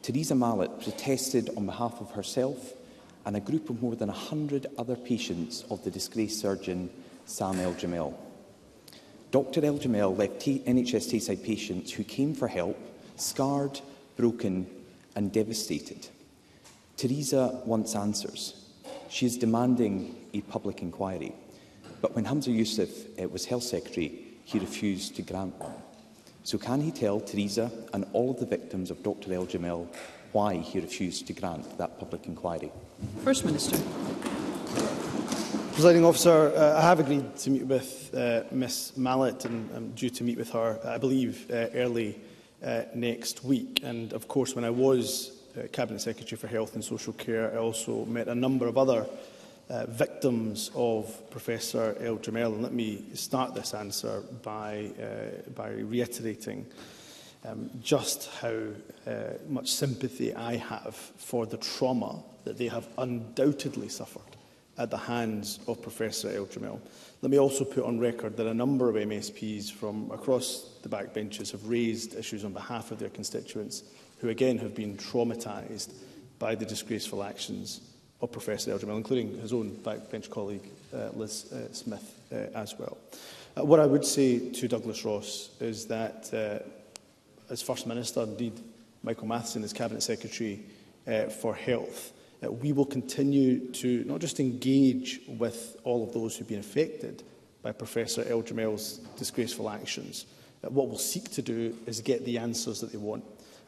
Theresa Mallet protested on behalf of herself and a group of more than 100 other patients of the disgraced surgeon Sam El Jamil. Dr El Jamil left T NHS Tayside patients who came for help scarred, broken and devastated. Teresa wants answers. She is demanding a public inquiry. But when Hamza Youssef uh, was Health Secretary, he refused to grant one. So can he tell Teresa and all of the victims of Dr El Jamil why he refused to grant that public inquiry? First Minister. Presiding officer, uh, I have agreed to meet with uh, Ms Mallet and I'm due to meet with her, I believe, uh, early uh, next week. And of course, when I was uh, Cabinet Secretary for Health and Social Care, I also met a number of other uh, victims of Professor El Jamel. And let me start this answer by, uh, by reiterating um, just how uh, much sympathy I have for the trauma that they have undoubtedly suffered at the hands of Professor Eltramel. Let me also put on record that a number of MSPs from across the backbenches have raised issues on behalf of their constituents who again have been traumatised by the disgraceful actions of Professor Eljamil, including his own backbench colleague uh, Liz uh, Smith uh, as well. Uh, what I would say to Douglas Ross is that uh, as First Minister, indeed Michael Matheson as Cabinet Secretary uh, for Health, uh, we will continue to not just engage with all of those who've been affected by Professor El disgraceful actions. Uh, what we'll seek to do is get the answers that they want.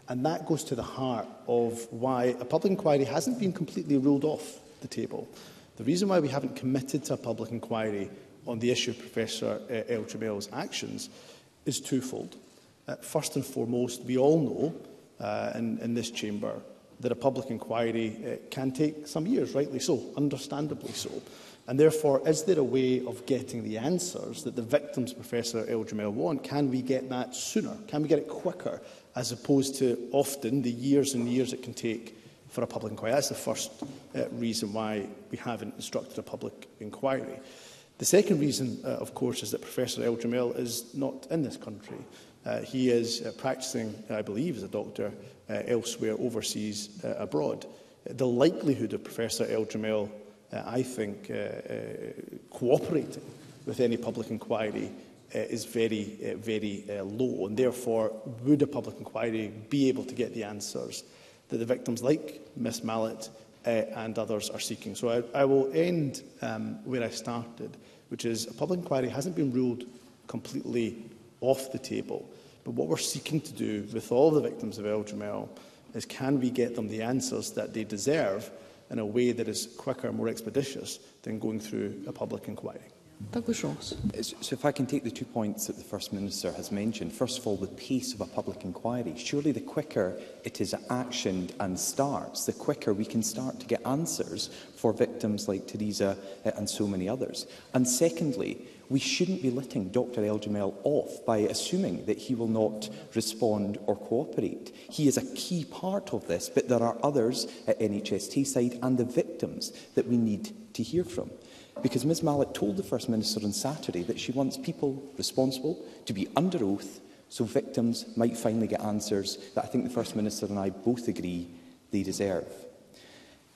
And that goes to the heart of why a public inquiry hasn't been completely ruled off the table. The reason why we haven't committed to a public inquiry on the issue of Professor uh, El actions is twofold. Uh, first and foremost, we all know uh, in, in this chamber that a public inquiry uh, can take some years, rightly so, understandably so. And therefore, is there a way of getting the answers that the victims, Professor El Jamel, want? Can we get that sooner? Can we get it quicker, as opposed to often the years and years it can take for a public inquiry? That's the first uh, reason why we haven't instructed a public inquiry. The second reason, uh, of course, is that Professor El Jamel is not in this country. Uh, he is uh, practicing, I believe, as a doctor uh, elsewhere overseas uh, abroad. The likelihood of Professor El Jamel, uh, I think, uh, uh, cooperating with any public inquiry uh, is very, uh, very uh, low. And therefore, would a public inquiry be able to get the answers that the victims like Miss Mallet uh, and others are seeking? So I, I will end um, where I started, which is a public inquiry hasn't been ruled completely off the table. But what we're seeking to do with all the victims of El Jamel is can we get them the answers that they deserve in a way that is quicker and more expeditious than going through a public inquiry. Douglas Ross. So if I can take the two points that the First Minister has mentioned. First of all, the pace of a public inquiry. Surely the quicker it is actioned and starts, the quicker we can start to get answers for victims like Theresa eh, and so many others. And secondly, we shouldn't be letting Dr El Jamel off by assuming that he will not respond or cooperate. He is a key part of this, but there are others at NHS Tayside and the victims that we need to hear from. Because Ms Malik told the First Minister on Saturday that she wants people responsible to be under oath so victims might finally get answers that I think the First Minister and I both agree they deserve.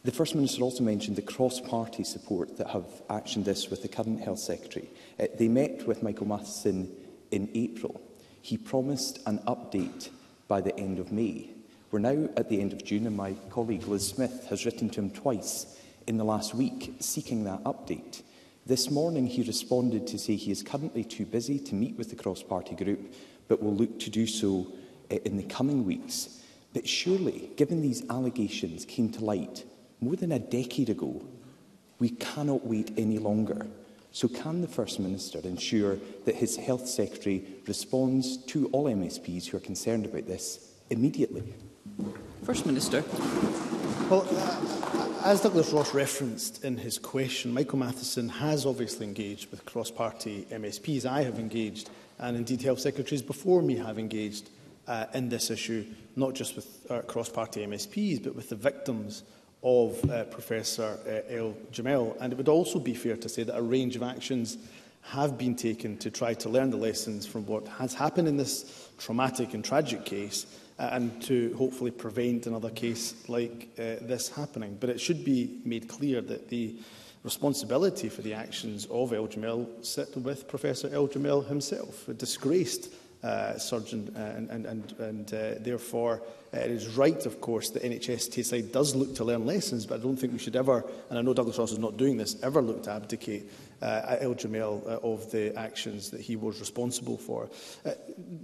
The First Minister also mentioned the cross-party support that have actioned this with the current Health Secretary. Uh, they met with Michael Matheson in April. He promised an update by the end of May. We're now at the end of June and my colleague Liz Smith has written to him twice in the last week seeking that update. This morning he responded to say he is currently too busy to meet with the cross-party group but will look to do so uh, in the coming weeks. But surely, given these allegations came to light more than a decade ago, we cannot wait any longer. So can the First Minister ensure that his Health Secretary responds to all MSPs who are concerned about this immediately? First Minister. Well, uh, as Douglas Ross referenced in his question, Michael Matheson has obviously engaged with cross-party MSPs. I have engaged, and indeed health secretaries before me have engaged uh, in this issue, not just with uh, cross-party MSPs, but with the victims of uh, Professor uh, El Jamel. And it would also be fair to say that a range of actions have been taken to try to learn the lessons from what has happened in this traumatic and tragic case uh, and to hopefully prevent another case like uh, this happening. But it should be made clear that the responsibility for the actions of El Jamel sit with Professor El Jamel himself, a disgraced uh, surgeon uh, and, and, and, and uh, therefore uh, it is right of course that NHS Tayside does look to learn lessons but I don't think we should ever and I know Douglas Ross is not doing this ever look to abdicate uh, El Jamil uh, of the actions that he was responsible for. Uh,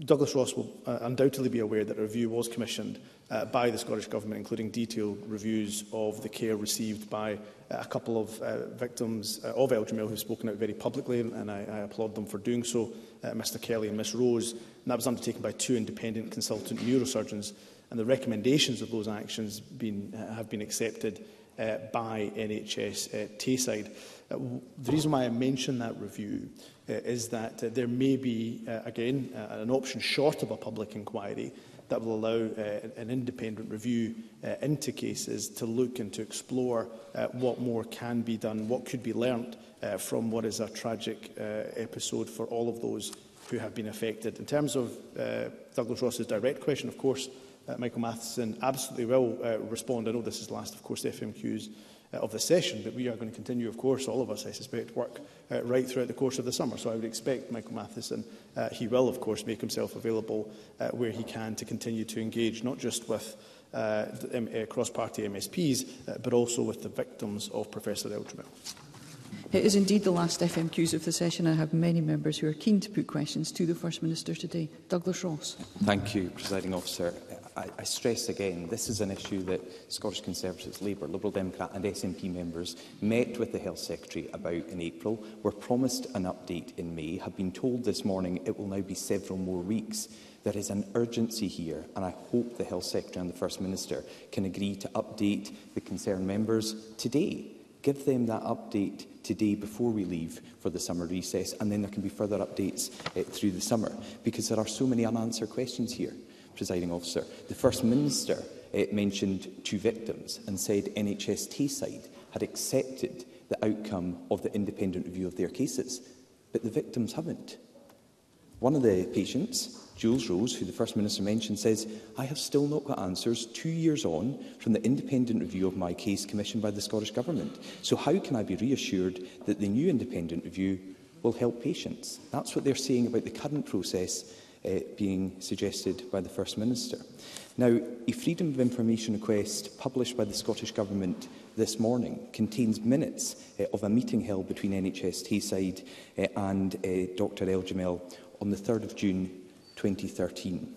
Douglas Ross will uh, undoubtedly be aware that a review was commissioned uh, by the Scottish Government, including detailed reviews of the care received by uh, a couple of uh, victims uh, of El who have spoken out very publicly, and I, I applaud them for doing so, uh, Mr Kelly and Ms Rose. And that was undertaken by two independent consultant neurosurgeons, and the recommendations of those actions been, uh, have been accepted uh, by NHS uh, Tayside. Uh, the reason why I mention that review uh, is that uh, there may be, uh, again, uh, an option short of a public inquiry that will allow uh, an independent review uh, into cases to look and to explore uh, what more can be done, what could be learnt uh, from what is a tragic uh, episode for all of those who have been affected. In terms of uh, Douglas Ross's direct question, of course, uh, Michael Matheson absolutely will uh, respond. I know this is the last, of course, FMQs uh, of the session, but we are going to continue, of course, all of us, I suspect, work uh, right throughout the course of the summer. So I would expect Michael Matheson, uh, he will, of course, make himself available uh, where he can to continue to engage, not just with uh, uh, cross-party MSPs, uh, but also with the victims of Professor Eltramel. It is indeed the last FMQs of the session. I have many members who are keen to put questions to the First Minister today. Douglas Ross. Thank you, Presiding Officer. I, I stress again, this is an issue that Scottish Conservatives, Labour, Liberal Democrat and SNP members met with the Health Secretary about in April, were promised an update in May, have been told this morning it will now be several more weeks. There is an urgency here, and I hope the Health Secretary and the First Minister can agree to update the concerned members today. Give them that update today before we leave for the summer recess, and then there can be further updates uh, through the summer, because there are so many unanswered questions here presiding officer. The First Minister uh, mentioned two victims and said NHS Tayside had accepted the outcome of the independent review of their cases, but the victims haven't. One of the patients, Jules Rose, who the First Minister mentioned, says, I have still not got answers two years on from the independent review of my case commissioned by the Scottish Government. So how can I be reassured that the new independent review will help patients? That's what they're saying about the current process uh, being suggested by the First Minister. Now, a Freedom of Information request published by the Scottish Government this morning contains minutes uh, of a meeting held between NHS Tayside uh, and uh, Dr El Jamel on the 3rd of June 2013.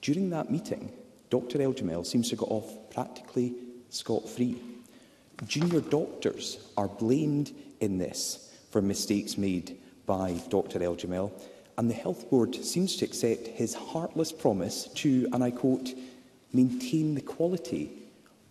During that meeting, Dr El Jamel seems to got off practically scot-free. Junior doctors are blamed in this for mistakes made by Dr El Jamel and the Health Board seems to accept his heartless promise to, and I quote, maintain the quality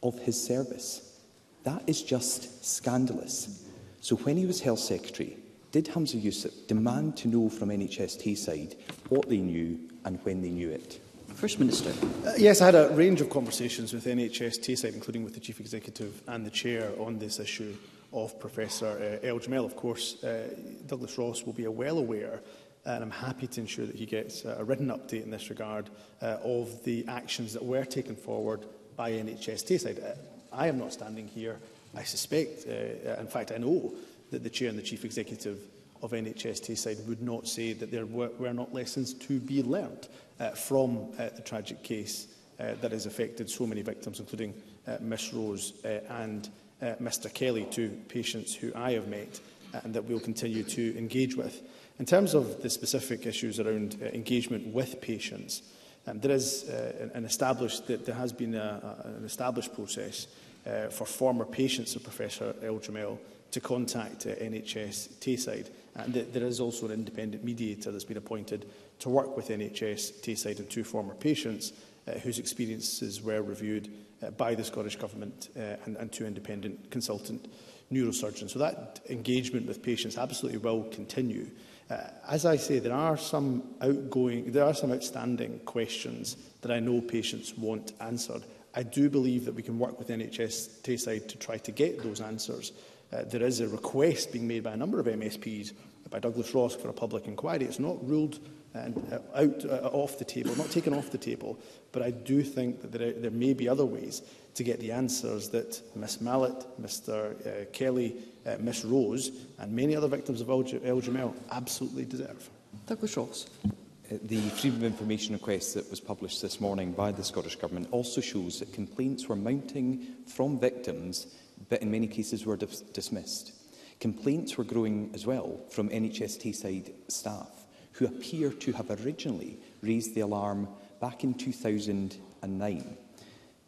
of his service. That is just scandalous. So when he was Health Secretary, did Hamza Yusuf demand to know from NHS Tayside what they knew and when they knew it? First Minister. Uh, yes, I had a range of conversations with NHS Tayside, including with the Chief Executive and the Chair on this issue of Professor uh, El Jamel. Of course, uh, Douglas Ross will be well aware and I'm happy to ensure that he gets uh, a written update in this regard uh, of the actions that were taken forward by NHS Tayside. Uh, I am not standing here. I suspect, uh, uh, in fact, I know that the Chair and the Chief Executive of NHS Tayside would not say that there were, were not lessons to be learned uh, from uh, the tragic case uh, that has affected so many victims, including uh, Miss Rose uh, and uh, Mr Kelly, two patients who I have met uh, and that we'll continue to engage with. In terms of the specific issues around uh, engagement with patients, um, there is uh, an established, that there has been a, a, an established process uh, for former patients of Professor Eljamel to contact uh, NHS Tayside. And th there is also an independent mediator that's been appointed to work with NHS Tayside and two former patients uh, whose experiences were reviewed uh, by the Scottish Government uh, and, and two independent consultant neurosurgeons. So that engagement with patients absolutely will continue. Uh, as I say, there are some outgoing, there are some outstanding questions that I know patients want answered. I do believe that we can work with NHS Tayside to try to get those answers. Uh, there is a request being made by a number of MSPs, by Douglas Ross, for a public inquiry. It's not ruled and uh, out uh, off the table, not taken off the table, but I do think that there, there may be other ways to get the answers that Miss Mallet, Mr uh, Kelly, uh, Miss Rose and many other victims of El, absolutely deserve. Douglas Ross. Uh, the Freedom of Information request that was published this morning by the Scottish Government also shows that complaints were mounting from victims but in many cases were dis dismissed. Complaints were growing as well from NHS Tayside staff who appear to have originally raised the alarm back in 2009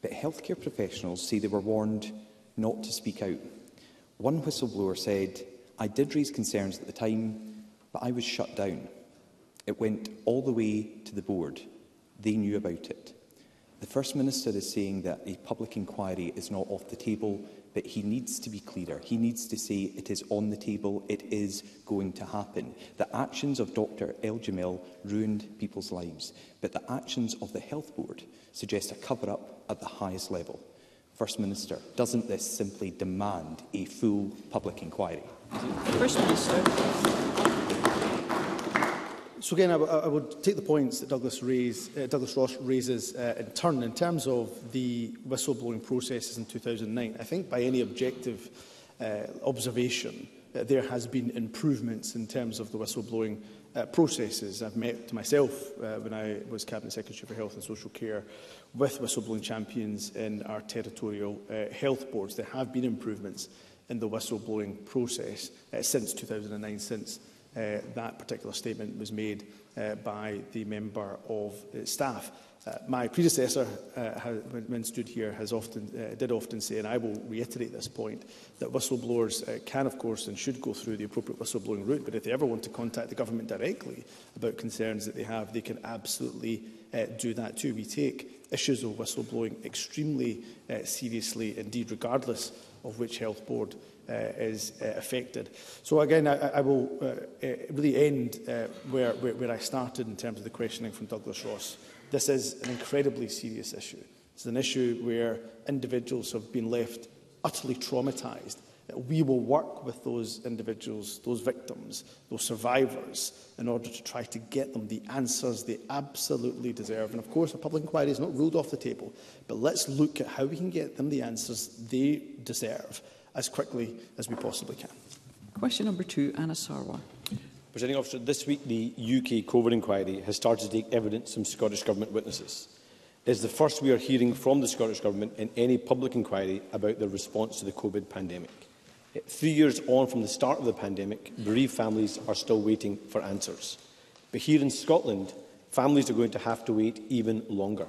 but healthcare professionals say they were warned not to speak out. One whistleblower said, I did raise concerns at the time, but I was shut down. It went all the way to the board. They knew about it. The First Minister is saying that a public inquiry is not off the table but he needs to be clearer. He needs to say it is on the table, it is going to happen. The actions of Dr El Jamil ruined people's lives, but the actions of the Health Board suggest a cover-up at the highest level. First Minister, doesn't this simply demand a full public inquiry? First Minister. So again, I, I would take the points that Douglas, raise, uh, Douglas Ross raises uh, in turn in terms of the whistleblowing processes in 2009. I think by any objective uh, observation, uh, there has been improvements in terms of the whistleblowing uh, processes. I've met myself uh, when I was Cabinet Secretary for Health and Social Care with whistleblowing champions in our territorial uh, health boards. There have been improvements in the whistleblowing process uh, since 2009, since uh, that particular statement was made uh, by the member of uh, staff. Uh, my predecessor, uh, has, when stood here, has often, uh, did often say, and I will reiterate this point, that whistleblowers uh, can, of course, and should go through the appropriate whistleblowing route, but if they ever want to contact the government directly about concerns that they have, they can absolutely uh, do that too. We take issues of whistleblowing extremely uh, seriously, indeed, regardless of which health board Uh, is uh, affected. So again, I, I will uh, really end where, where, where I started in terms of the questioning from Douglas Ross. This is an incredibly serious issue. It's an issue where individuals have been left utterly traumatised. We will work with those individuals, those victims, those survivors, in order to try to get them the answers they absolutely deserve. And of course, a public inquiry is not ruled off the table, but let's look at how we can get them the answers they deserve as quickly as we possibly can. Question number two, Anna Sarwar. Presenting officer, this week the UK COVID inquiry has started to take evidence from Scottish Government witnesses. It is the first we are hearing from the Scottish Government in any public inquiry about their response to the COVID pandemic. Three years on from the start of the pandemic, bereaved families are still waiting for answers. But here in Scotland, families are going to have to wait even longer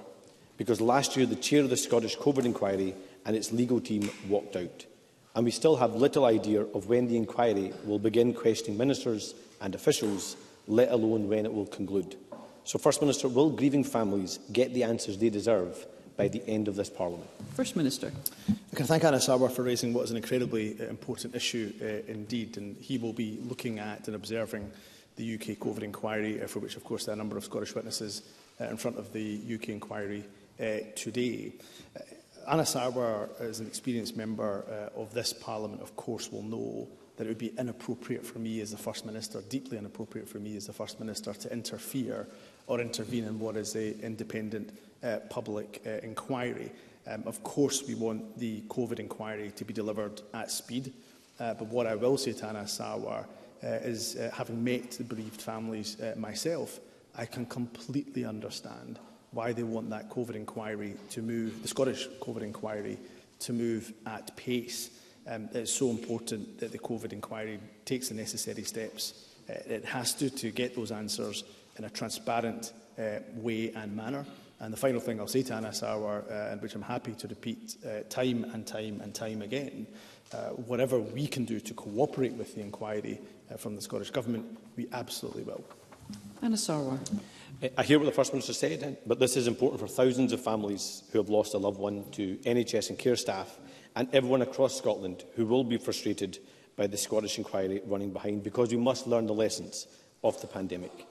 because last year the chair of the Scottish COVID inquiry and its legal team walked out and we still have little idea of when the inquiry will begin questioning ministers and officials, let alone when it will conclude. So, First Minister, will grieving families get the answers they deserve by the end of this Parliament? First Minister. I can thank Anna Sarwar for raising what is an incredibly uh, important issue uh, indeed, and he will be looking at and observing the UK COVID inquiry, uh, for which, of course, there are a number of Scottish witnesses uh, in front of the UK inquiry uh, today. Uh, Anna Sarwar, as an experienced member uh, of this Parliament, of course, will know that it would be inappropriate for me as the First Minister, deeply inappropriate for me as the First Minister, to interfere or intervene in what is an independent uh, public uh, inquiry. Um, of course, we want the COVID inquiry to be delivered at speed, uh, but what I will say to Anna Sarwar uh, is, uh, having met the bereaved families uh, myself, I can completely understand uh, why they want that COVID inquiry to move, the Scottish COVID inquiry to move at pace. Um, it's so important that the COVID inquiry takes the necessary steps. Uh, it has to, to get those answers in a transparent uh, way and manner. And the final thing I'll say to Anna Sauer, uh, which I'm happy to repeat uh, time and time and time again, uh, whatever we can do to cooperate with the inquiry uh, from the Scottish Government, we absolutely will. Anna Sauer. I hear what the First Minister said, but this is important for thousands of families who have lost a loved one to NHS and care staff and everyone across Scotland who will be frustrated by the Scottish inquiry running behind because we must learn the lessons of the pandemic.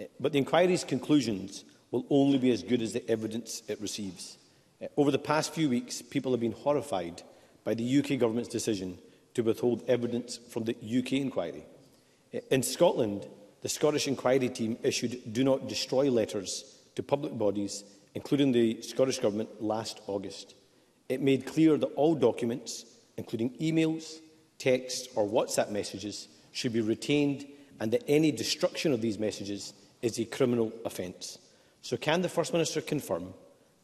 Eh, but the inquiry's conclusions will only be as good as the evidence it receives. Eh, over the past few weeks, people have been horrified by the UK government's decision to withhold evidence from the UK inquiry. Eh, in Scotland, the Scottish Inquiry Team issued Do Not Destroy letters to public bodies, including the Scottish Government, last August. It made clear that all documents, including emails, texts or WhatsApp messages, should be retained and that any destruction of these messages is a criminal offence. So can the First Minister confirm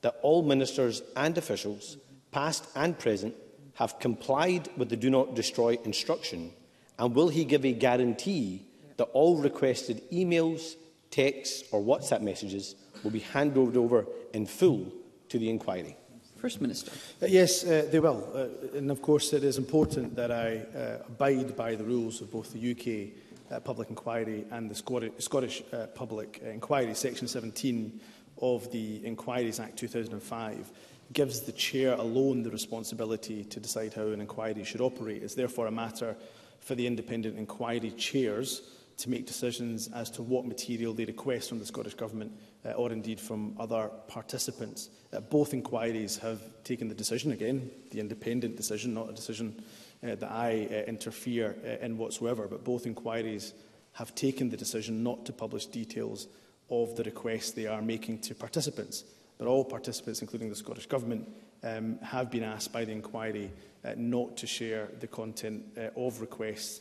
that all ministers and officials, past and present, have complied with the Do Not Destroy instruction? And will he give a guarantee that all requested emails, texts or WhatsApp messages will be handed over in full to the inquiry. First Minister. Uh, yes, uh, they will. Uh, and of course, it is important that I uh, abide by the rules of both the UK uh, Public Inquiry and the Scottish, Scottish uh, Public Inquiry. Section 17 of the Inquiries Act 2005 gives the chair alone the responsibility to decide how an inquiry should operate. It's therefore a matter for the independent inquiry chairs to make decisions as to what material they request from the Scottish Government uh, or indeed from other participants. Uh, both inquiries have taken the decision, again, the independent decision, not a decision uh, that I uh, interfere uh, in whatsoever, but both inquiries have taken the decision not to publish details of the requests they are making to participants. But all participants, including the Scottish Government, um, have been asked by the inquiry uh, not to share the content uh, of requests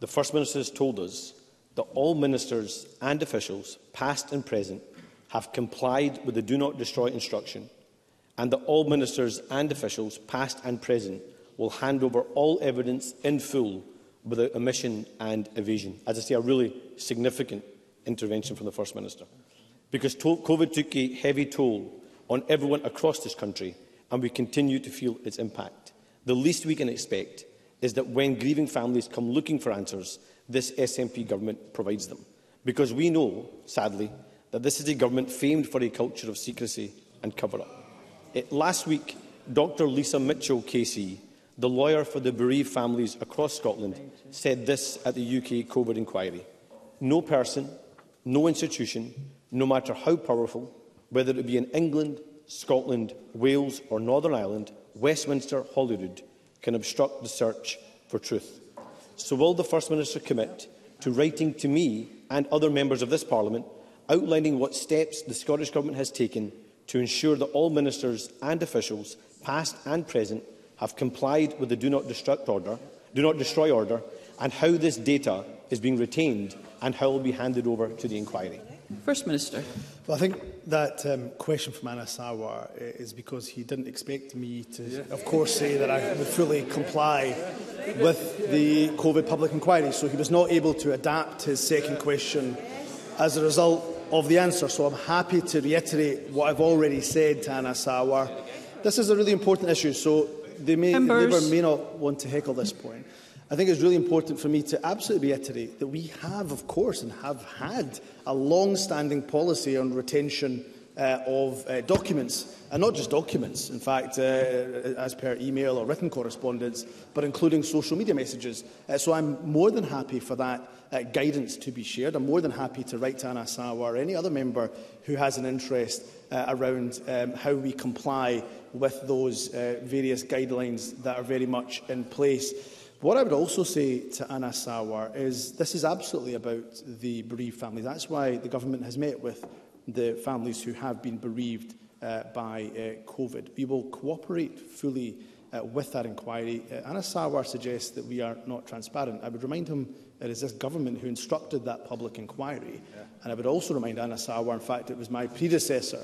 the First Minister has told us that all ministers and officials, past and present, have complied with the Do Not Destroy instruction and that all ministers and officials, past and present, will hand over all evidence in full without omission and evasion. As I say, a really significant intervention from the First Minister. Because COVID took a heavy toll on everyone across this country and we continue to feel its impact. The least we can expect is that when grieving families come looking for answers, this SNP government provides them. Because we know, sadly, that this is a government famed for a culture of secrecy and cover-up. Eh, last week, Dr Lisa Mitchell KC, the lawyer for the bereaved families across Scotland, said this at the UK COVID inquiry. No person, no institution, no matter how powerful, whether it be in England, Scotland, Wales or Northern Ireland, Westminster, Holyrood, can obstruct the search for truth. So will the First Minister commit to writing to me and other members of this Parliament outlining what steps the Scottish Government has taken to ensure that all ministers and officials, past and present, have complied with the Do Not, Destruct order, Do Not Destroy order and how this data is being retained and how it will be handed over to the inquiry. First Minister. Well, I think that um, question from Anna Sawar eh, is because he didn't expect me to, yeah. of course, say that I would fully comply with the COVID public inquiry. So he was not able to adapt his second question as a result of the answer. So I'm happy to reiterate what I've already said to Anna Sawar. This is a really important issue, so they may, Members. the Labour may not want to heckle this point. I think it's really important for me to absolutely reiterate that we have, of course, and have had a long-standing policy on retention uh, of uh, documents, and not just documents, in fact, uh, as per email or written correspondence, but including social media messages. Uh, so I'm more than happy for that uh, guidance to be shared. I'm more than happy to write to Anna Sawa or any other member who has an interest uh, around um, how we comply with those uh, various guidelines that are very much in place. What I would also say to Anna Sawar is this is absolutely about the bereaved family. That's why the government has met with the families who have been bereaved uh, by uh, COVID. We will cooperate fully uh, with that inquiry. Uh, Anna Sawar suggests that we are not transparent. I would remind him it is this government who instructed that public inquiry. Yeah. And I would also remind Anna Sawar, in fact, it was my predecessor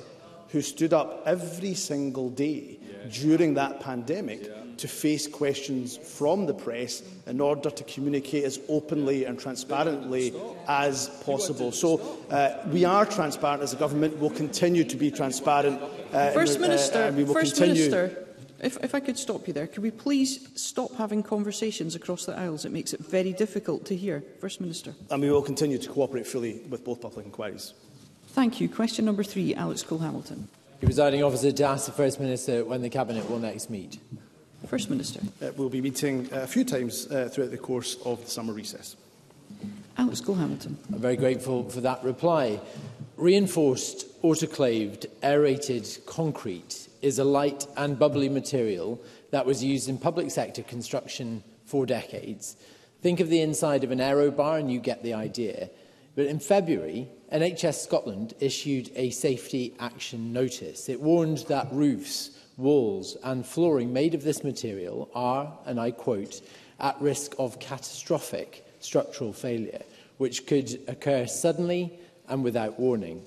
who stood up every single day yeah. during that pandemic yeah to face questions from the press in order to communicate as openly and transparently as possible. So uh, we are transparent as a government. We'll continue to be transparent. Uh, First and, uh, Minister, and we will First continue. Minister. If, if I could stop you there, could we please stop having conversations across the aisles? It makes it very difficult to hear. First Minister. And we will continue to cooperate fully with both public inquiries. Thank you. Question number three, Alex Cole-Hamilton. The presiding officer to ask the First Minister when the Cabinet will next meet. First Minister. Uh, we'll be meeting uh, a few times uh, throughout the course of the summer recess. Alex Hamilton. I'm very grateful for that reply. Reinforced, autoclaved, aerated concrete is a light and bubbly material that was used in public sector construction for decades. Think of the inside of an aero bar and you get the idea. But in February, NHS Scotland issued a safety action notice. It warned that roofs walls and flooring made of this material are, and I quote, at risk of catastrophic structural failure, which could occur suddenly and without warning.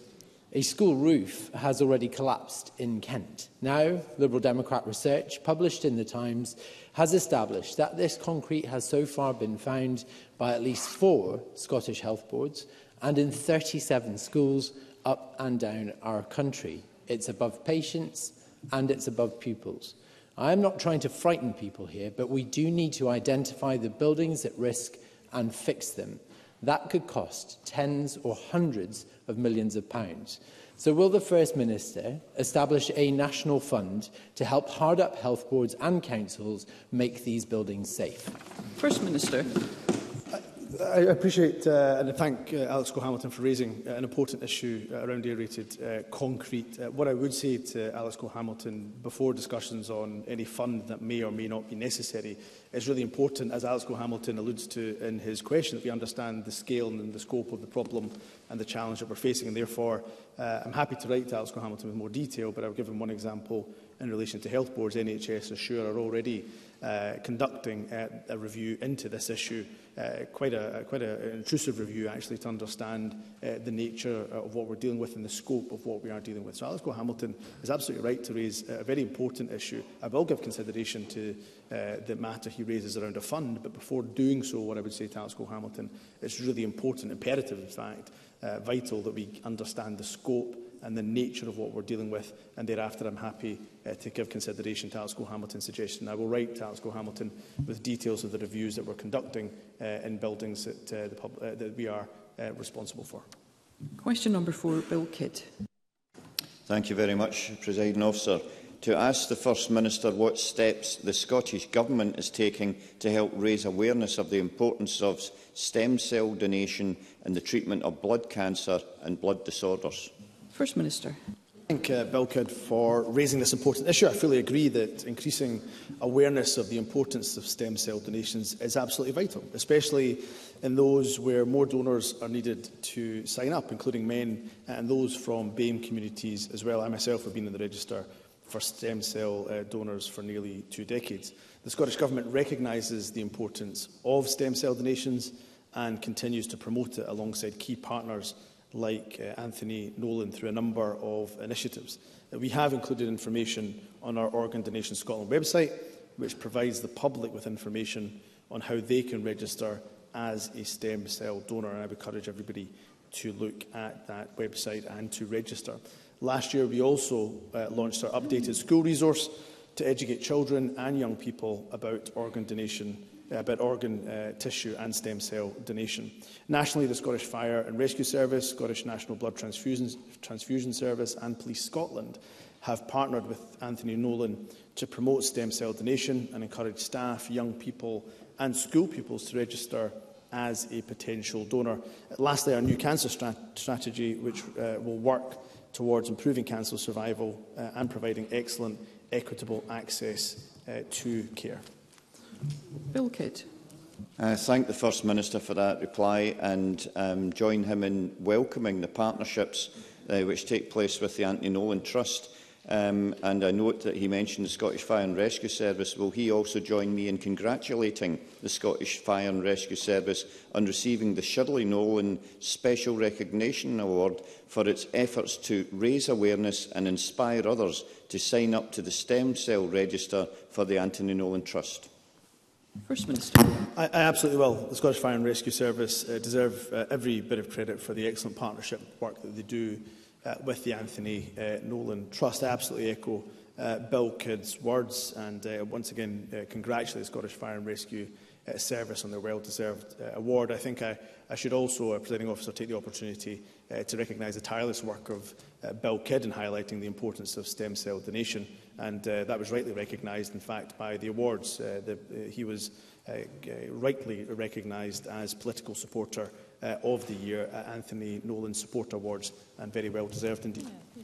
A school roof has already collapsed in Kent. Now, Liberal Democrat research published in The Times has established that this concrete has so far been found by at least four Scottish health boards and in 37 schools up and down our country. It's above patients, and it's above pupils. I am not trying to frighten people here, but we do need to identify the buildings at risk and fix them. That could cost tens or hundreds of millions of pounds. So will the First Minister establish a national fund to help hard up health boards and councils make these buildings safe? First Minister. I appreciate uh, and I thank uh, Alex Cole-Hamilton for raising uh, an important issue uh, around aerated uh, concrete. Uh, what I would say to Alex Cole-Hamilton before discussions on any fund that may or may not be necessary is really important, as Alex Cole-Hamilton alludes to in his question, that we understand the scale and the scope of the problem and the challenge that we're facing. And therefore, uh, I'm happy to write to Alex Cole-Hamilton with more detail, but I'll give him one example in relation to health boards. NHS sure, are already uh, conducting uh, a review into this issue, uh, quite, a, quite a, an intrusive review actually to understand uh, the nature of what we're dealing with and the scope of what we are dealing with. So Alice Cole Hamilton is absolutely right to raise a very important issue. I will give consideration to uh, the matter he raises around a fund, but before doing so, what I would say to Alice Cole Hamilton, it's really important, imperative in fact, uh, vital that we understand the scope and the nature of what we're dealing with. And thereafter, I'm happy uh, to give consideration to Alice Hamilton's suggestion. I will write to Alice Hamilton with details of the reviews that we're conducting uh, in buildings that, uh, the uh, that we are uh, responsible for. Question number four, Bill Kidd. Thank you very much, Presiding Officer. To ask the First Minister what steps the Scottish Government is taking to help raise awareness of the importance of stem cell donation in the treatment of blood cancer and blood disorders. First Minister. Thank uh, Bill for raising this important issue. I fully agree that increasing awareness of the importance of stem cell donations is absolutely vital, especially in those where more donors are needed to sign up, including men and those from BAME communities as well. I myself have been in the register for stem cell uh, donors for nearly two decades. The Scottish Government recognises the importance of stem cell donations and continues to promote it alongside key partners like uh, Anthony Nolan through a number of initiatives. Uh, we have included information on our Organ Donation Scotland website, which provides the public with information on how they can register as a stem cell donor. And I would encourage everybody to look at that website and to register. Last year, we also uh, launched our updated school resource to educate children and young people about organ donation Uh, about organ uh, tissue and stem cell donation. Nationally, the Scottish Fire and Rescue Service, Scottish National Blood Transfusion, Transfusion Service and Police Scotland have partnered with Anthony Nolan to promote stem cell donation and encourage staff, young people and school pupils to register as a potential donor. Lastly, our new cancer strat strategy, which uh, will work towards improving cancer survival uh, and providing excellent, equitable access uh, to care. Bill Kidd. I uh, thank the First Minister for that reply and um, join him in welcoming the partnerships uh, which take place with the Anthony Nolan Trust. Um, and I note that he mentioned the Scottish Fire and Rescue Service. Will he also join me in congratulating the Scottish Fire and Rescue Service on receiving the Shirley Nolan Special Recognition Award for its efforts to raise awareness and inspire others to sign up to the stem cell register for the Anthony Nolan Trust? First Minister. I, I absolutely will. The Scottish Fire and Rescue Service uh, deserve uh, every bit of credit for the excellent partnership work that they do uh, with the Anthony uh, Nolan Trust. I absolutely echo uh, Bill Kidd's words and uh, once again uh, congratulate the Scottish Fire and Rescue uh, Service on their well-deserved uh, award. I think I, I should also, uh, Presiding Officer, take the opportunity uh, to recognise the tireless work of uh, Bill Kidd in highlighting the importance of stem cell donation and uh, that was rightly recognised, in fact, by the awards. Uh, the, uh, he was uh, rightly recognised as political supporter uh, of the year at Anthony Nolan Support Awards, and very well deserved indeed. Yeah,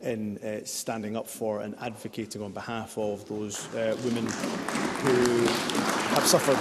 in uh, standing up for and advocating on behalf of those uh, women who have suffered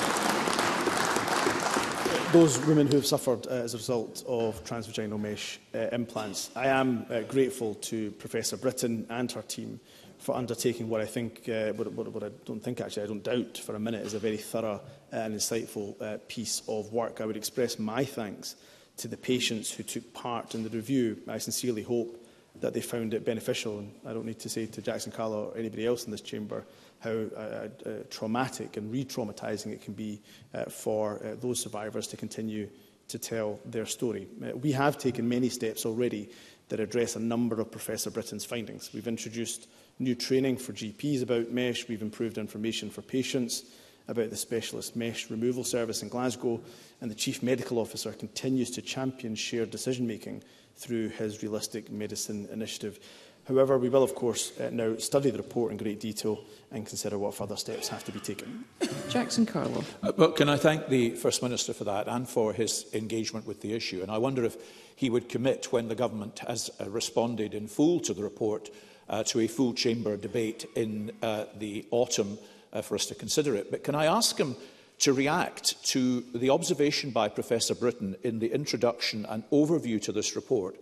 those women who have suffered uh, as a result of transvaginal mesh uh, implants. I am uh, grateful to Professor Britton and her team for undertaking what I think, uh, what, what, what I don't think actually, I don't doubt for a minute, is a very thorough and insightful uh, piece of work. I would express my thanks to the patients who took part in the review. I sincerely hope that they found it beneficial. And I don't need to say to Jackson Carlo or anybody else in this chamber how uh, uh, uh traumatic and re-traumatising it can be uh, for uh, those survivors to continue to tell their story. Uh, we have taken many steps already that address a number of Professor Britton's findings. We've introduced new training for GPs about mesh. We've improved information for patients about the specialist mesh removal service in Glasgow. And the Chief Medical Officer continues to champion shared decision-making through his Realistic Medicine initiative. However, we will, of course, uh, now study the report in great detail and consider what further steps have to be taken. Jackson Carlo. Uh, well, can I thank the First Minister for that and for his engagement with the issue? And I wonder if he would commit, when the government has uh, responded in full to the report, uh, to a full chamber debate in uh, the autumn uh, for us to consider it. But can I ask him to react to the observation by Professor Britton in the introduction and overview to this report,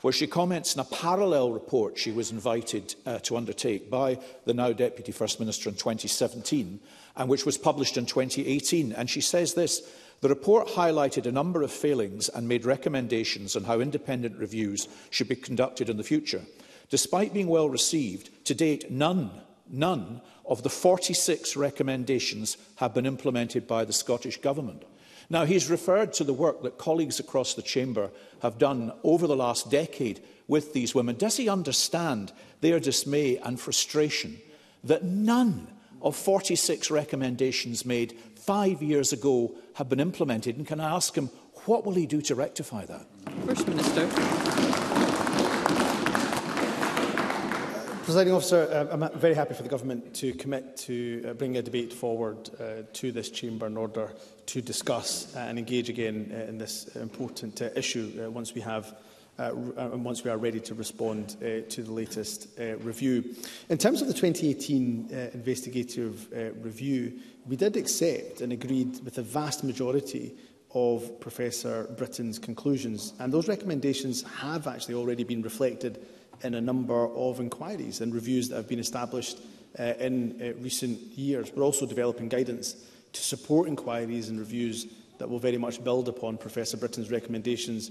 where she comments on a parallel report she was invited uh, to undertake by the now Deputy First Minister in 2017, and which was published in 2018. And she says this, The report highlighted a number of failings and made recommendations on how independent reviews should be conducted in the future. Despite being well received, to date none, none of the 46 recommendations have been implemented by the Scottish Government. Now, he's referred to the work that colleagues across the Chamber have done over the last decade with these women. Does he understand their dismay and frustration that none of 46 recommendations made five years ago have been implemented? And can I ask him, what will he do to rectify that? First Minister. Presiding officer, uh, I'm uh, very happy for the government to commit to uh, bring a debate forward to this chamber in order to discuss and engage again in this important issue once we have uh, and once we are ready to respond uh, to the latest uh, review. In terms of the 2018 uh, investigative uh, review, we did accept and agreed with a vast majority of Professor Britton's conclusions, and those recommendations have actually already been reflected in a number of inquiries and reviews that have been established uh, in uh, recent years. We're also developing guidance to support inquiries and reviews that will very much build upon Professor Britton's recommendations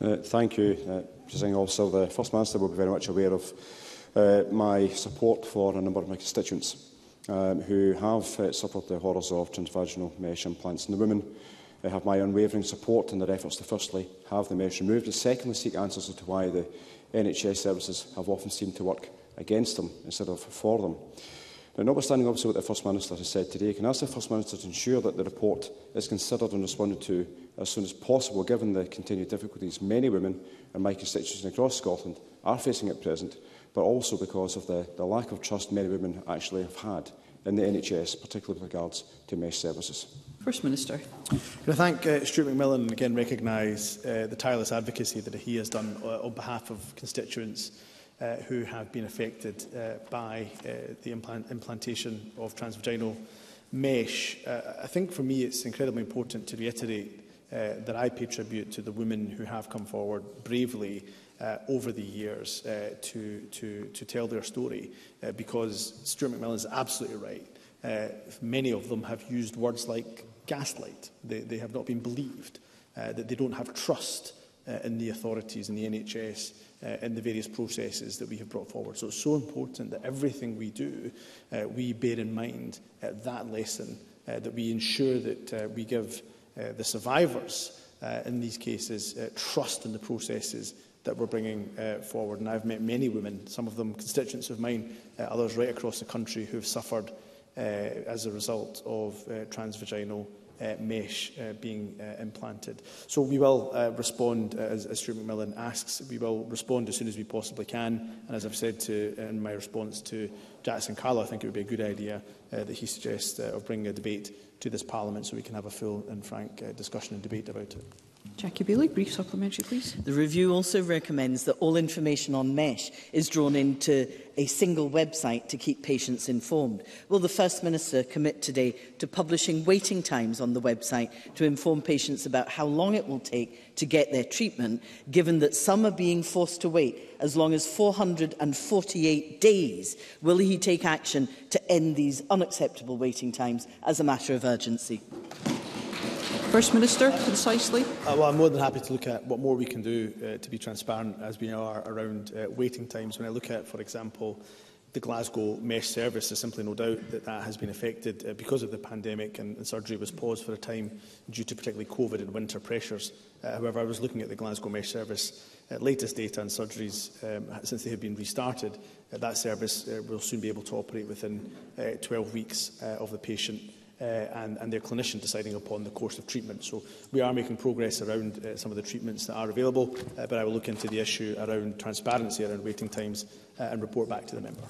Uh, thank you, uh, Presiding Officer. The First Minister will be very much aware of uh, my support for a number of my constituents um, who have uh, suffered the horrors of transvaginal mesh implants. And the women I have my unwavering support in their efforts to firstly have the measure removed and secondly seek answers as to why the NHS services have often seemed to work against them instead of for them. Now, notwithstanding obviously what the First Minister has said today, can I ask the First Minister to ensure that the report is considered and responded to as soon as possible, given the continued difficulties many women in my constituents across Scotland are facing at present, but also because of the, the lack of trust many women actually have had in the NHS, particularly with regards to mesh services? First Minister. Can I thank uh, Stuart McMillan and again recognise uh, the tireless advocacy that he has done uh, on behalf of constituents uh, who have been affected uh, by uh, the implant implantation of transvaginal mesh. Uh, I think for me it's incredibly important to reiterate uh, that I pay tribute to the women who have come forward bravely uh, over the years uh, to, to, to tell their story uh, because Stuart McMillan is absolutely right. Uh, many of them have used words like gaslight. They, they have not been believed, uh, that they don't have trust uh, in the authorities, in the NHS, uh, in the various processes that we have brought forward. So it's so important that everything we do, uh, we bear in mind uh, that lesson, uh, that we ensure that uh, we give uh, the survivors uh, in these cases uh, trust in the processes that we're bringing uh, forward. And I've met many women, some of them constituents of mine, uh, others right across the country who have suffered uh, as a result of uh, transvaginal uh, mesh uh, being uh, implanted. So we will uh, respond, uh, as, as Stuart McMillan asks, we will respond as soon as we possibly can. And as I've said to, in my response to Jackson Carlo, I think it would be a good idea uh, that he suggests uh, of bringing a debate to this Parliament so we can have a full and frank uh, discussion and debate about it. Jackie Bailey, brief supplementary, please. The review also recommends that all information on MESH is drawn into a single website to keep patients informed. Will the First Minister commit today to publishing waiting times on the website to inform patients about how long it will take to get their treatment, given that some are being forced to wait as long as 448 days? Will he take action to end these unacceptable waiting times as a matter of urgency? First Minister, concisely. Uh, well, I'm more than happy to look at what more we can do uh, to be transparent as we are around uh, waiting times. When I look at, for example, the Glasgow mesh service, there's simply no doubt that that has been affected uh, because of the pandemic and, and surgery was paused for a time due to particularly COVID and winter pressures. Uh, however, I was looking at the Glasgow mesh service uh, latest data on surgeries um, since they have been restarted. Uh, that service uh, will soon be able to operate within uh, 12 weeks uh, of the patient uh, and, and their clinician deciding upon the course of treatment. So we are making progress around uh, some of the treatments that are available, uh, but I will look into the issue around transparency, around waiting times, uh, and report back to the member.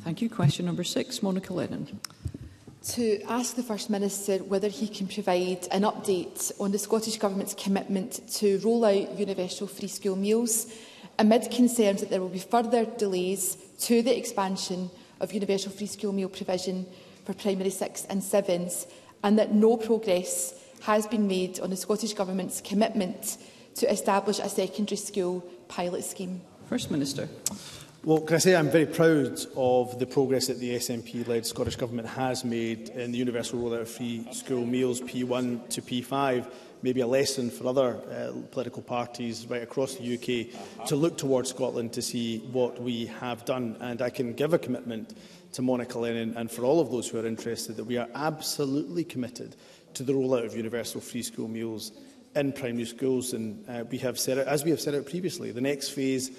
Thank you. Question number six, Monica Lennon. To ask the First Minister whether he can provide an update on the Scottish Government's commitment to roll out universal free school meals amid concerns that there will be further delays to the expansion of universal free school meal provision for primary six and sevens and that no progress has been made on the Scottish Government's commitment to establish a secondary school pilot scheme? First Minister. Well, can I say I'm very proud of the progress that the SNP-led Scottish Government has made in the universal rollout of free school meals P1 to P5, maybe a lesson for other uh, political parties right across the UK to look towards Scotland to see what we have done. And I can give a commitment to Monica Lennon and for all of those who are interested that we are absolutely committed to the rollout of universal free school meals in primary schools. And uh, we have said as we have said out previously, the next phase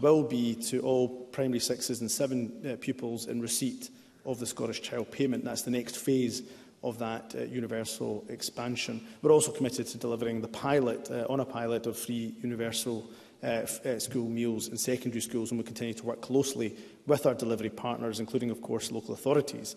will be to all primary sixes and seven uh, pupils in receipt of the Scottish Child Payment. That's the next phase of that uh, universal expansion. We're also committed to delivering the pilot, uh, on a pilot of free universal Uh, uh, school meals in secondary schools and we continue to work closely with our delivery partners, including, of course, local authorities,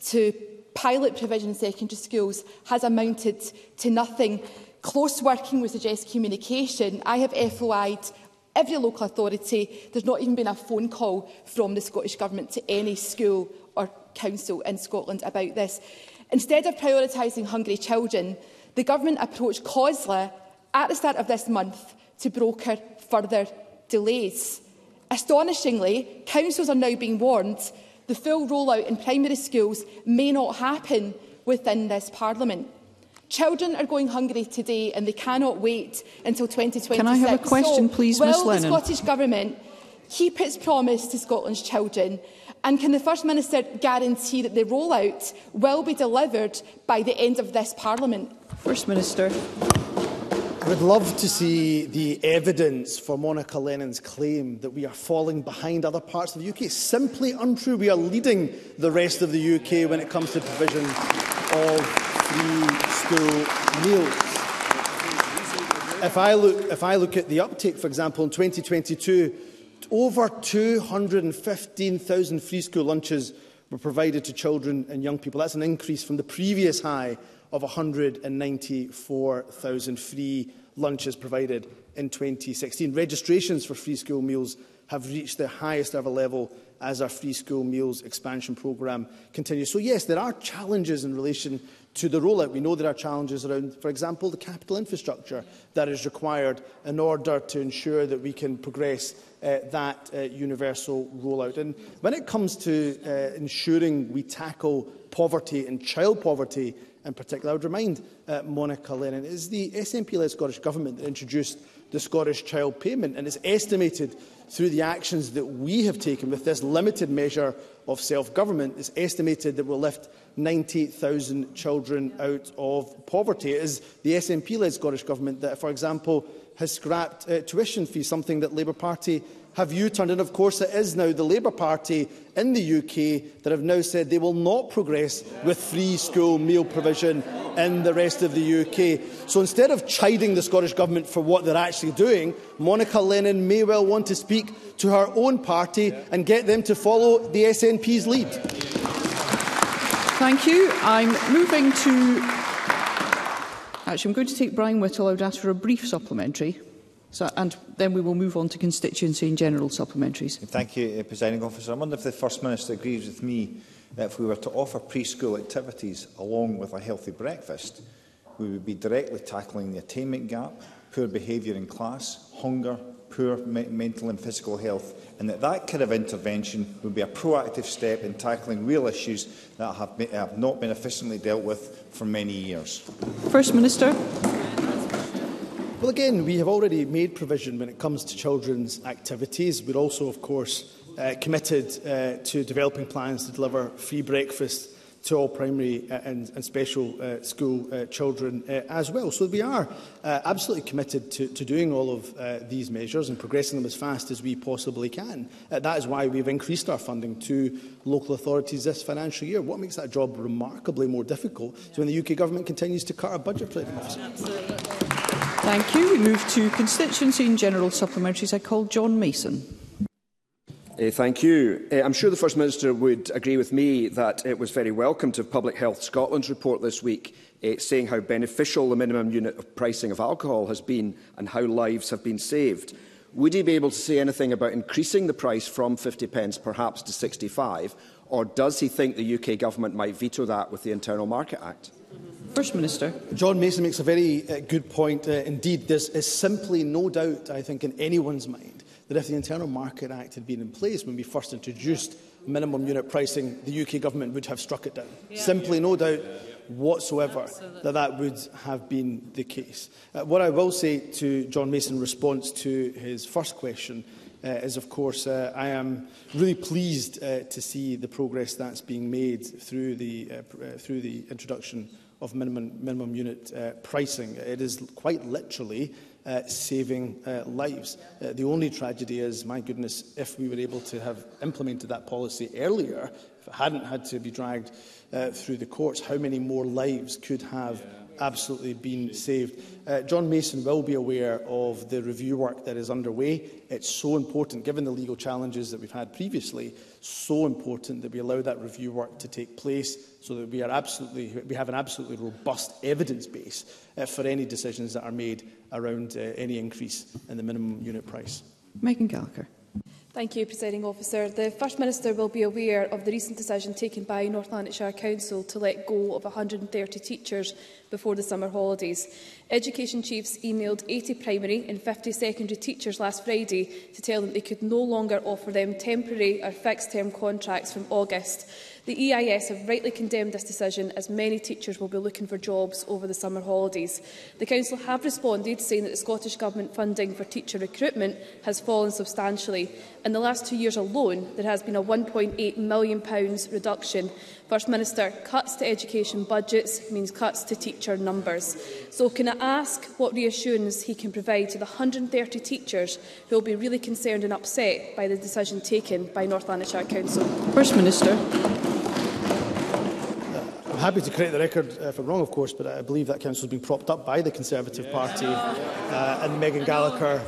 to pilot provision in secondary schools has amounted to nothing. Close working with the Suggest Communication, I have FOI'd every local authority. There's not even been a phone call from the Scottish Government to any school or council in Scotland about this. Instead of prioritising hungry children, the Government approached COSLA at the start of this month to broker further delays. Astonishingly, councils are now being warned the full rollout in primary schools may not happen within this Parliament. Children are going hungry today and they cannot wait until 2026. Can I have a question, so, please, Ms Lennon? Will the Scottish Government keep its promise to Scotland's children? And can the First Minister guarantee that the rollout will be delivered by the end of this Parliament? First Minister. I would love to see the evidence for Monica Lennon's claim that we are falling behind other parts of the UK. Simply untrue. We are leading the rest of the UK when it comes to provision of free school meals. If I look, if I look at the uptake, for example, in 2022, over 215,000 free school lunches were provided to children and young people. That's an increase from the previous high of 194,000 free lunches provided in 2016. Registrations for free school meals have reached their highest ever level as our free school meals expansion programme continues. So yes, there are challenges in relation to the rollout. We know there are challenges around, for example, the capital infrastructure that is required in order to ensure that we can progress uh, that uh, universal rollout. And when it comes to uh, ensuring we tackle poverty and child poverty in particular. I would remind uh, Monica Lennon, is the SNP-led Scottish Government that introduced the Scottish Child Payment, and it's estimated through the actions that we have taken with this limited measure of self-government, it's estimated that we'll lift 90,000 children out of poverty. It is the SNP-led Scottish Government that, for example, has scrapped uh, tuition fees, something that Labour Party have U-turned? And of course, it is now the Labour Party in the UK that have now said they will not progress with free school meal provision in the rest of the UK. So instead of chiding the Scottish Government for what they're actually doing, Monica Lennon may well want to speak to her own party and get them to follow the SNP's lead. Thank you. I'm moving to... Actually, I'm going to take Brian Whittle. I would ask for a brief supplementary. So, and then we will move on to constituency and general supplementaries. Thank you, uh, Presiding Officer. I wonder if the First Minister agrees with me that if we were to offer preschool activities along with a healthy breakfast, we would be directly tackling the attainment gap, poor behaviour in class, hunger, poor me mental and physical health, and that that kind of intervention would be a proactive step in tackling real issues that have, have not been efficiently dealt with for many years. First Minister. Well, again, we have already made provision when it comes to children's activities. We're also, of course, uh, committed uh, to developing plans to deliver free breakfast to all primary uh, and, and special uh, school uh, children uh, as well. So we are uh, absolutely committed to, to doing all of uh, these measures and progressing them as fast as we possibly can. Uh, that is why we've increased our funding to local authorities this financial year. What makes that job remarkably more difficult yeah. is when the UK government continues to cut our budget plate. Yeah. Absolutely. Thank you. We move to constituency and general supplementaries. I call John Mason. Uh, thank you. Uh, I'm sure the First Minister would agree with me that it was very welcome to have Public Health Scotland's report this week uh, saying how beneficial the minimum unit of pricing of alcohol has been and how lives have been saved. Would he be able to say anything about increasing the price from 50 pence perhaps to 65 or does he think the UK government might veto that with the Internal Market Act? First Minister. John Mason makes a very uh, good point. Uh, indeed, there is uh, simply no doubt, I think, in anyone's mind that if the Internal Market Act had been in place when we first introduced minimum unit pricing, the UK government would have struck it down. Yeah. Simply no doubt whatsoever Absolutely. that that would have been the case. Uh, what I will say to John Mason in response to his first question uh, is, of course, uh, I am really pleased uh, to see the progress that's being made through the, uh, uh, through the introduction of minimum, minimum unit uh, pricing. It is quite literally uh, saving uh, lives. Uh, the only tragedy is, my goodness, if we were able to have implemented that policy earlier, if it hadn't had to be dragged uh, through the courts, how many more lives could have yeah absolutely been saved. Uh, John Mason will be aware of the review work that is underway. It's so important, given the legal challenges that we've had previously, so important that we allow that review work to take place so that we, are absolutely, we have an absolutely robust evidence base uh, for any decisions that are made around uh, any increase in the minimum unit price. Megan Gallagher. Thank you, Presiding Officer. The First Minister will be aware of the recent decision taken by North Lanarkshire Council to let go of 130 teachers before the summer holidays. Education chiefs emailed 80 primary and 50 secondary teachers last Friday to tell them they could no longer offer them temporary or fixed-term contracts from August. The EIS have rightly condemned this decision as many teachers will be looking for jobs over the summer holidays. The Council have responded saying that the Scottish Government funding for teacher recruitment has fallen substantially. In the last two years alone, there has been a £1.8 million reduction. First Minister, cuts to education budgets means cuts to teacher numbers. So can I ask what reassurance he can provide to the 130 teachers who will be really concerned and upset by the decision taken by North Lanarkshire Council? First Minister happy to create the record uh, if I'm wrong, of course, but I believe that council has been propped up by the Conservative yeah. Party, uh, and Megan Gallagher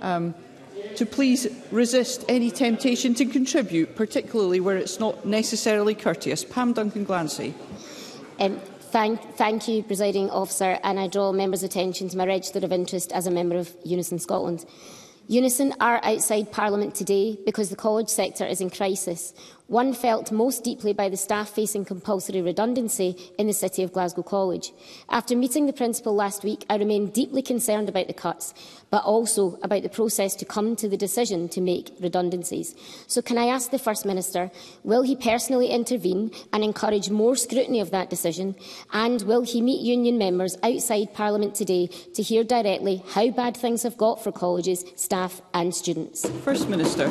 um, to please resist any temptation to contribute, particularly where it's not necessarily courteous? Pam Duncan Glancy. Um, thank, thank you, Presiding Officer, and I draw members' attention to my register of interest as a member of Unison Scotland. Unison are outside Parliament today because the college sector is in crisis, one felt most deeply by the staff facing compulsory redundancy in the City of Glasgow College. After meeting the Principal last week, I remain deeply concerned about the cuts, but also about the process to come to the decision to make redundancies. So can I ask the First Minister, will he personally intervene and encourage more scrutiny of that decision? And will he meet union members outside Parliament today to hear directly how bad things have got for colleges, staff staff and students. First Minister.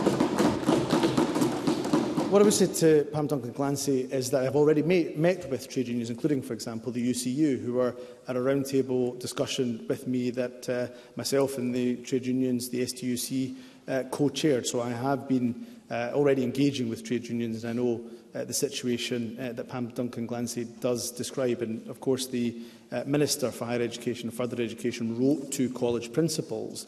What I would say to Pam Duncan Clancy is that I've already met, met with trade unions, including, for example, the UCU, who were at a roundtable discussion with me that uh, myself and the trade unions, the STUC, uh, co-chaired. So I have been uh, already engaging with trade unions, and I know uh, the situation uh, that Pam Duncan Glancy does describe. And of course, the uh, Minister for Higher Education and Further Education wrote to college principals,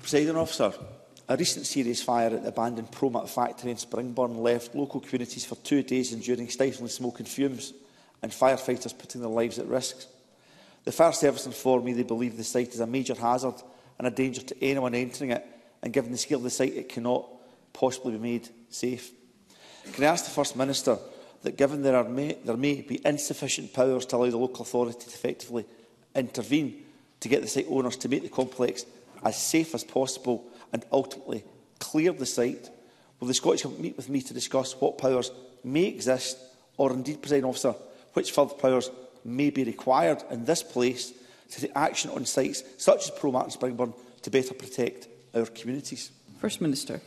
Presiding officer, a recent serious fire at the abandoned Promat factory in Springburn left local communities for two days enduring stifling smoke and fumes and firefighters putting their lives at risk. The fire service informed me they believe the site is a major hazard and a danger to anyone entering it and given the scale of the site it cannot possibly be made safe. Can I ask the First Minister that given there, are may, there may be insufficient powers to allow the local authority to effectively intervene to get the site owners to make the complex as safe as possible and ultimately clear the site, will the Scottish Government meet with me to discuss what powers may exist or indeed, President Officer, which further powers may be required in this place to take action on sites such as Pro Martin Springburn to better protect our communities? First Minister.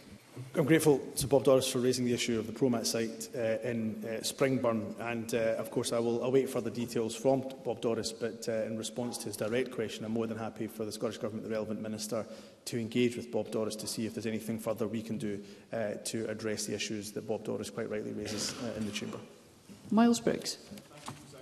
I'm grateful to Bob Doris for raising the issue of the Promat site uh, in uh, Springburn and uh, of course I will await further details from Bob Doris but uh, in response to his direct question I'm more than happy for the Scottish Government, the relevant minister to engage with Bob Doris to see if there's anything further we can do uh, to address the issues that Bob Doris quite rightly raises uh, in the Chamber. Miles Briggs.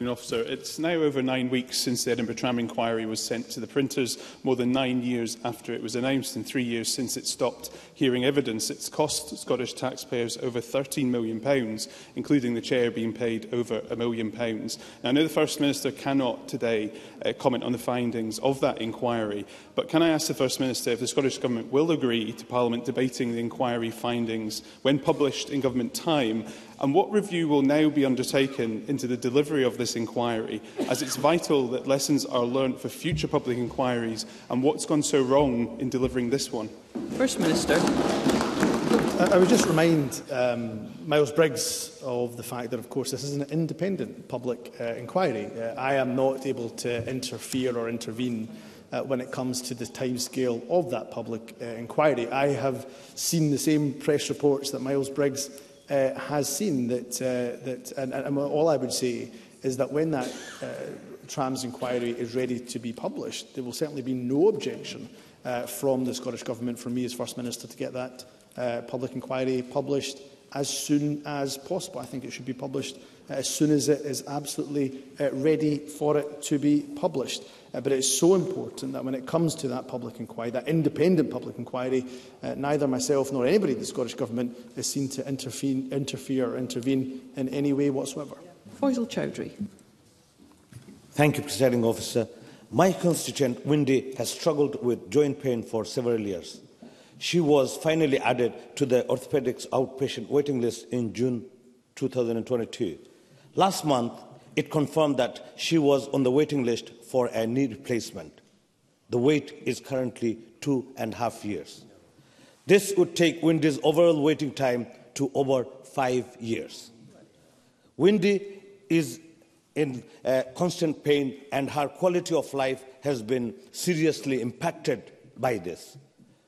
Officer, it's now over nine weeks since the Edinburgh Tram inquiry was sent to the printers, more than nine years after it was announced and three years since it stopped hearing evidence it's cost Scottish taxpayers over £13 million, pounds, including the chair being paid over a million pounds. Now, I know the First Minister cannot today uh, comment on the findings of that inquiry, but can I ask the First Minister if the Scottish Government will agree to Parliament debating the inquiry findings when published in Government time and what review will now be undertaken into the delivery of this inquiry, as it's vital that lessons are learnt for future public inquiries and what's gone so wrong in delivering this one? First Minister. I, I would just remind um, Miles Briggs of the fact that, of course, this is an independent public uh, inquiry. Uh, I am not able to interfere or intervene uh, when it comes to the timescale of that public uh, inquiry. I have seen the same press reports that Miles Briggs uh, has seen. That, uh, that, and, and all I would say is that when that uh, trams inquiry is ready to be published, there will certainly be no objection uh, from the Scottish Government, from me as First Minister, to get that uh, public inquiry published as soon as possible. I think it should be published uh, as soon as it is absolutely uh, ready for it to be published. Uh, but it is so important that when it comes to that public inquiry, that independent public inquiry, uh, neither myself nor anybody in the Scottish Government is seen to interfere, interfere or intervene in any way whatsoever. Faisal Chowdhury. Thank you, Presiding Officer. My constituent, Windy, has struggled with joint pain for several years. She was finally added to the orthopedics outpatient waiting list in June 2022. Last month, it confirmed that she was on the waiting list for a knee replacement. The wait is currently two and a half years. This would take Windy's overall waiting time to over five years. Wendy is in uh, constant pain, and her quality of life has been seriously impacted by this.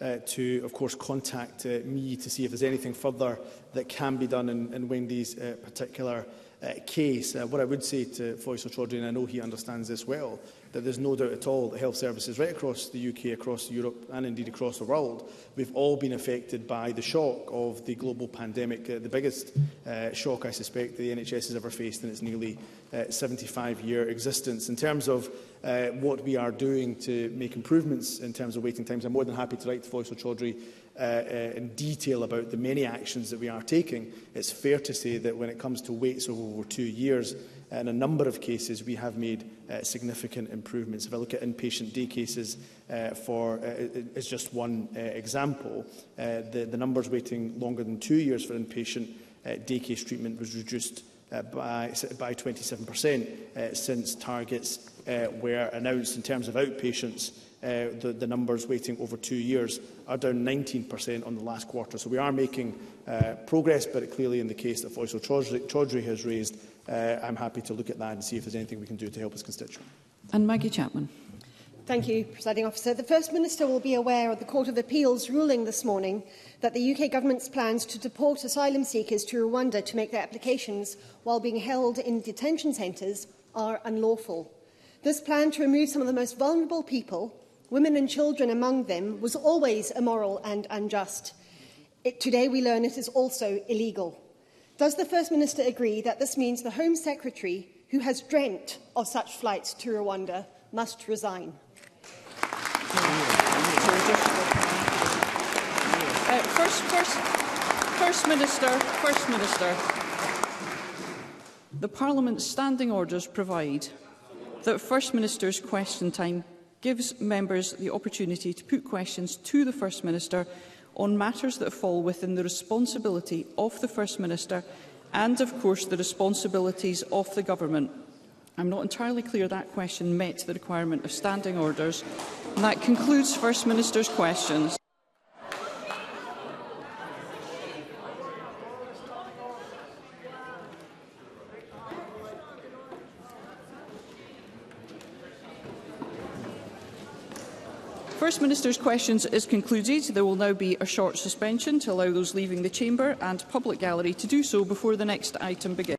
uh, to, of course, contact uh, me to see if there's anything further that can be done in, in Wendy's uh, particular uh, case. Uh, what I would say to Faisal Chaudhry, and I know he understands this well, that there's no doubt at all that health services right across the UK, across Europe and indeed across the world, we've all been affected by the shock of the global pandemic, uh, the biggest uh, shock I suspect the NHS has ever faced in its nearly 75-year uh, existence. In terms of uh, what we are doing to make improvements in terms of waiting times. I'm more than happy to write to Faisal Chaudhry uh, uh, in detail about the many actions that we are taking. It's fair to say that when it comes to waits over two years, in a number of cases, we have made uh, significant improvements. If I look at inpatient day cases, uh, for uh, is uh, just one uh, example, uh, the, the numbers waiting longer than two years for inpatient uh, day case treatment was reduced uh, by, by 27% uh, since targets uh, were announced in terms of outpatients. Uh, the, the numbers waiting over two years are down 19% on the last quarter. So we are making uh, progress, but clearly in the case that Faisal Chaudhry has raised, uh, I'm happy to look at that and see if there's anything we can do to help his constituent. And Maggie Chapman. Thank you, Presiding Officer. The First Minister will be aware of the Court of Appeal's ruling this morning that the UK Government's plans to deport asylum seekers to Rwanda to make their applications while being held in detention centres are unlawful. This plan to remove some of the most vulnerable people Women and children among them was always immoral and unjust. It, today we learn it is also illegal. Does the First Minister agree that this means the Home Secretary, who has dreamt of such flights to Rwanda, must resign? Uh, first, first, first Minister, First Minister, the Parliament's standing orders provide that First Minister's question time gives members the opportunity to put questions to the First Minister on matters that fall within the responsibility of the First Minister and, of course, the responsibilities of the Government. I'm not entirely clear that question met the requirement of standing orders. And that concludes First Minister's questions. First Minister's questions is concluded. There will now be a short suspension to allow those leaving the chamber and public gallery to do so before the next item begins.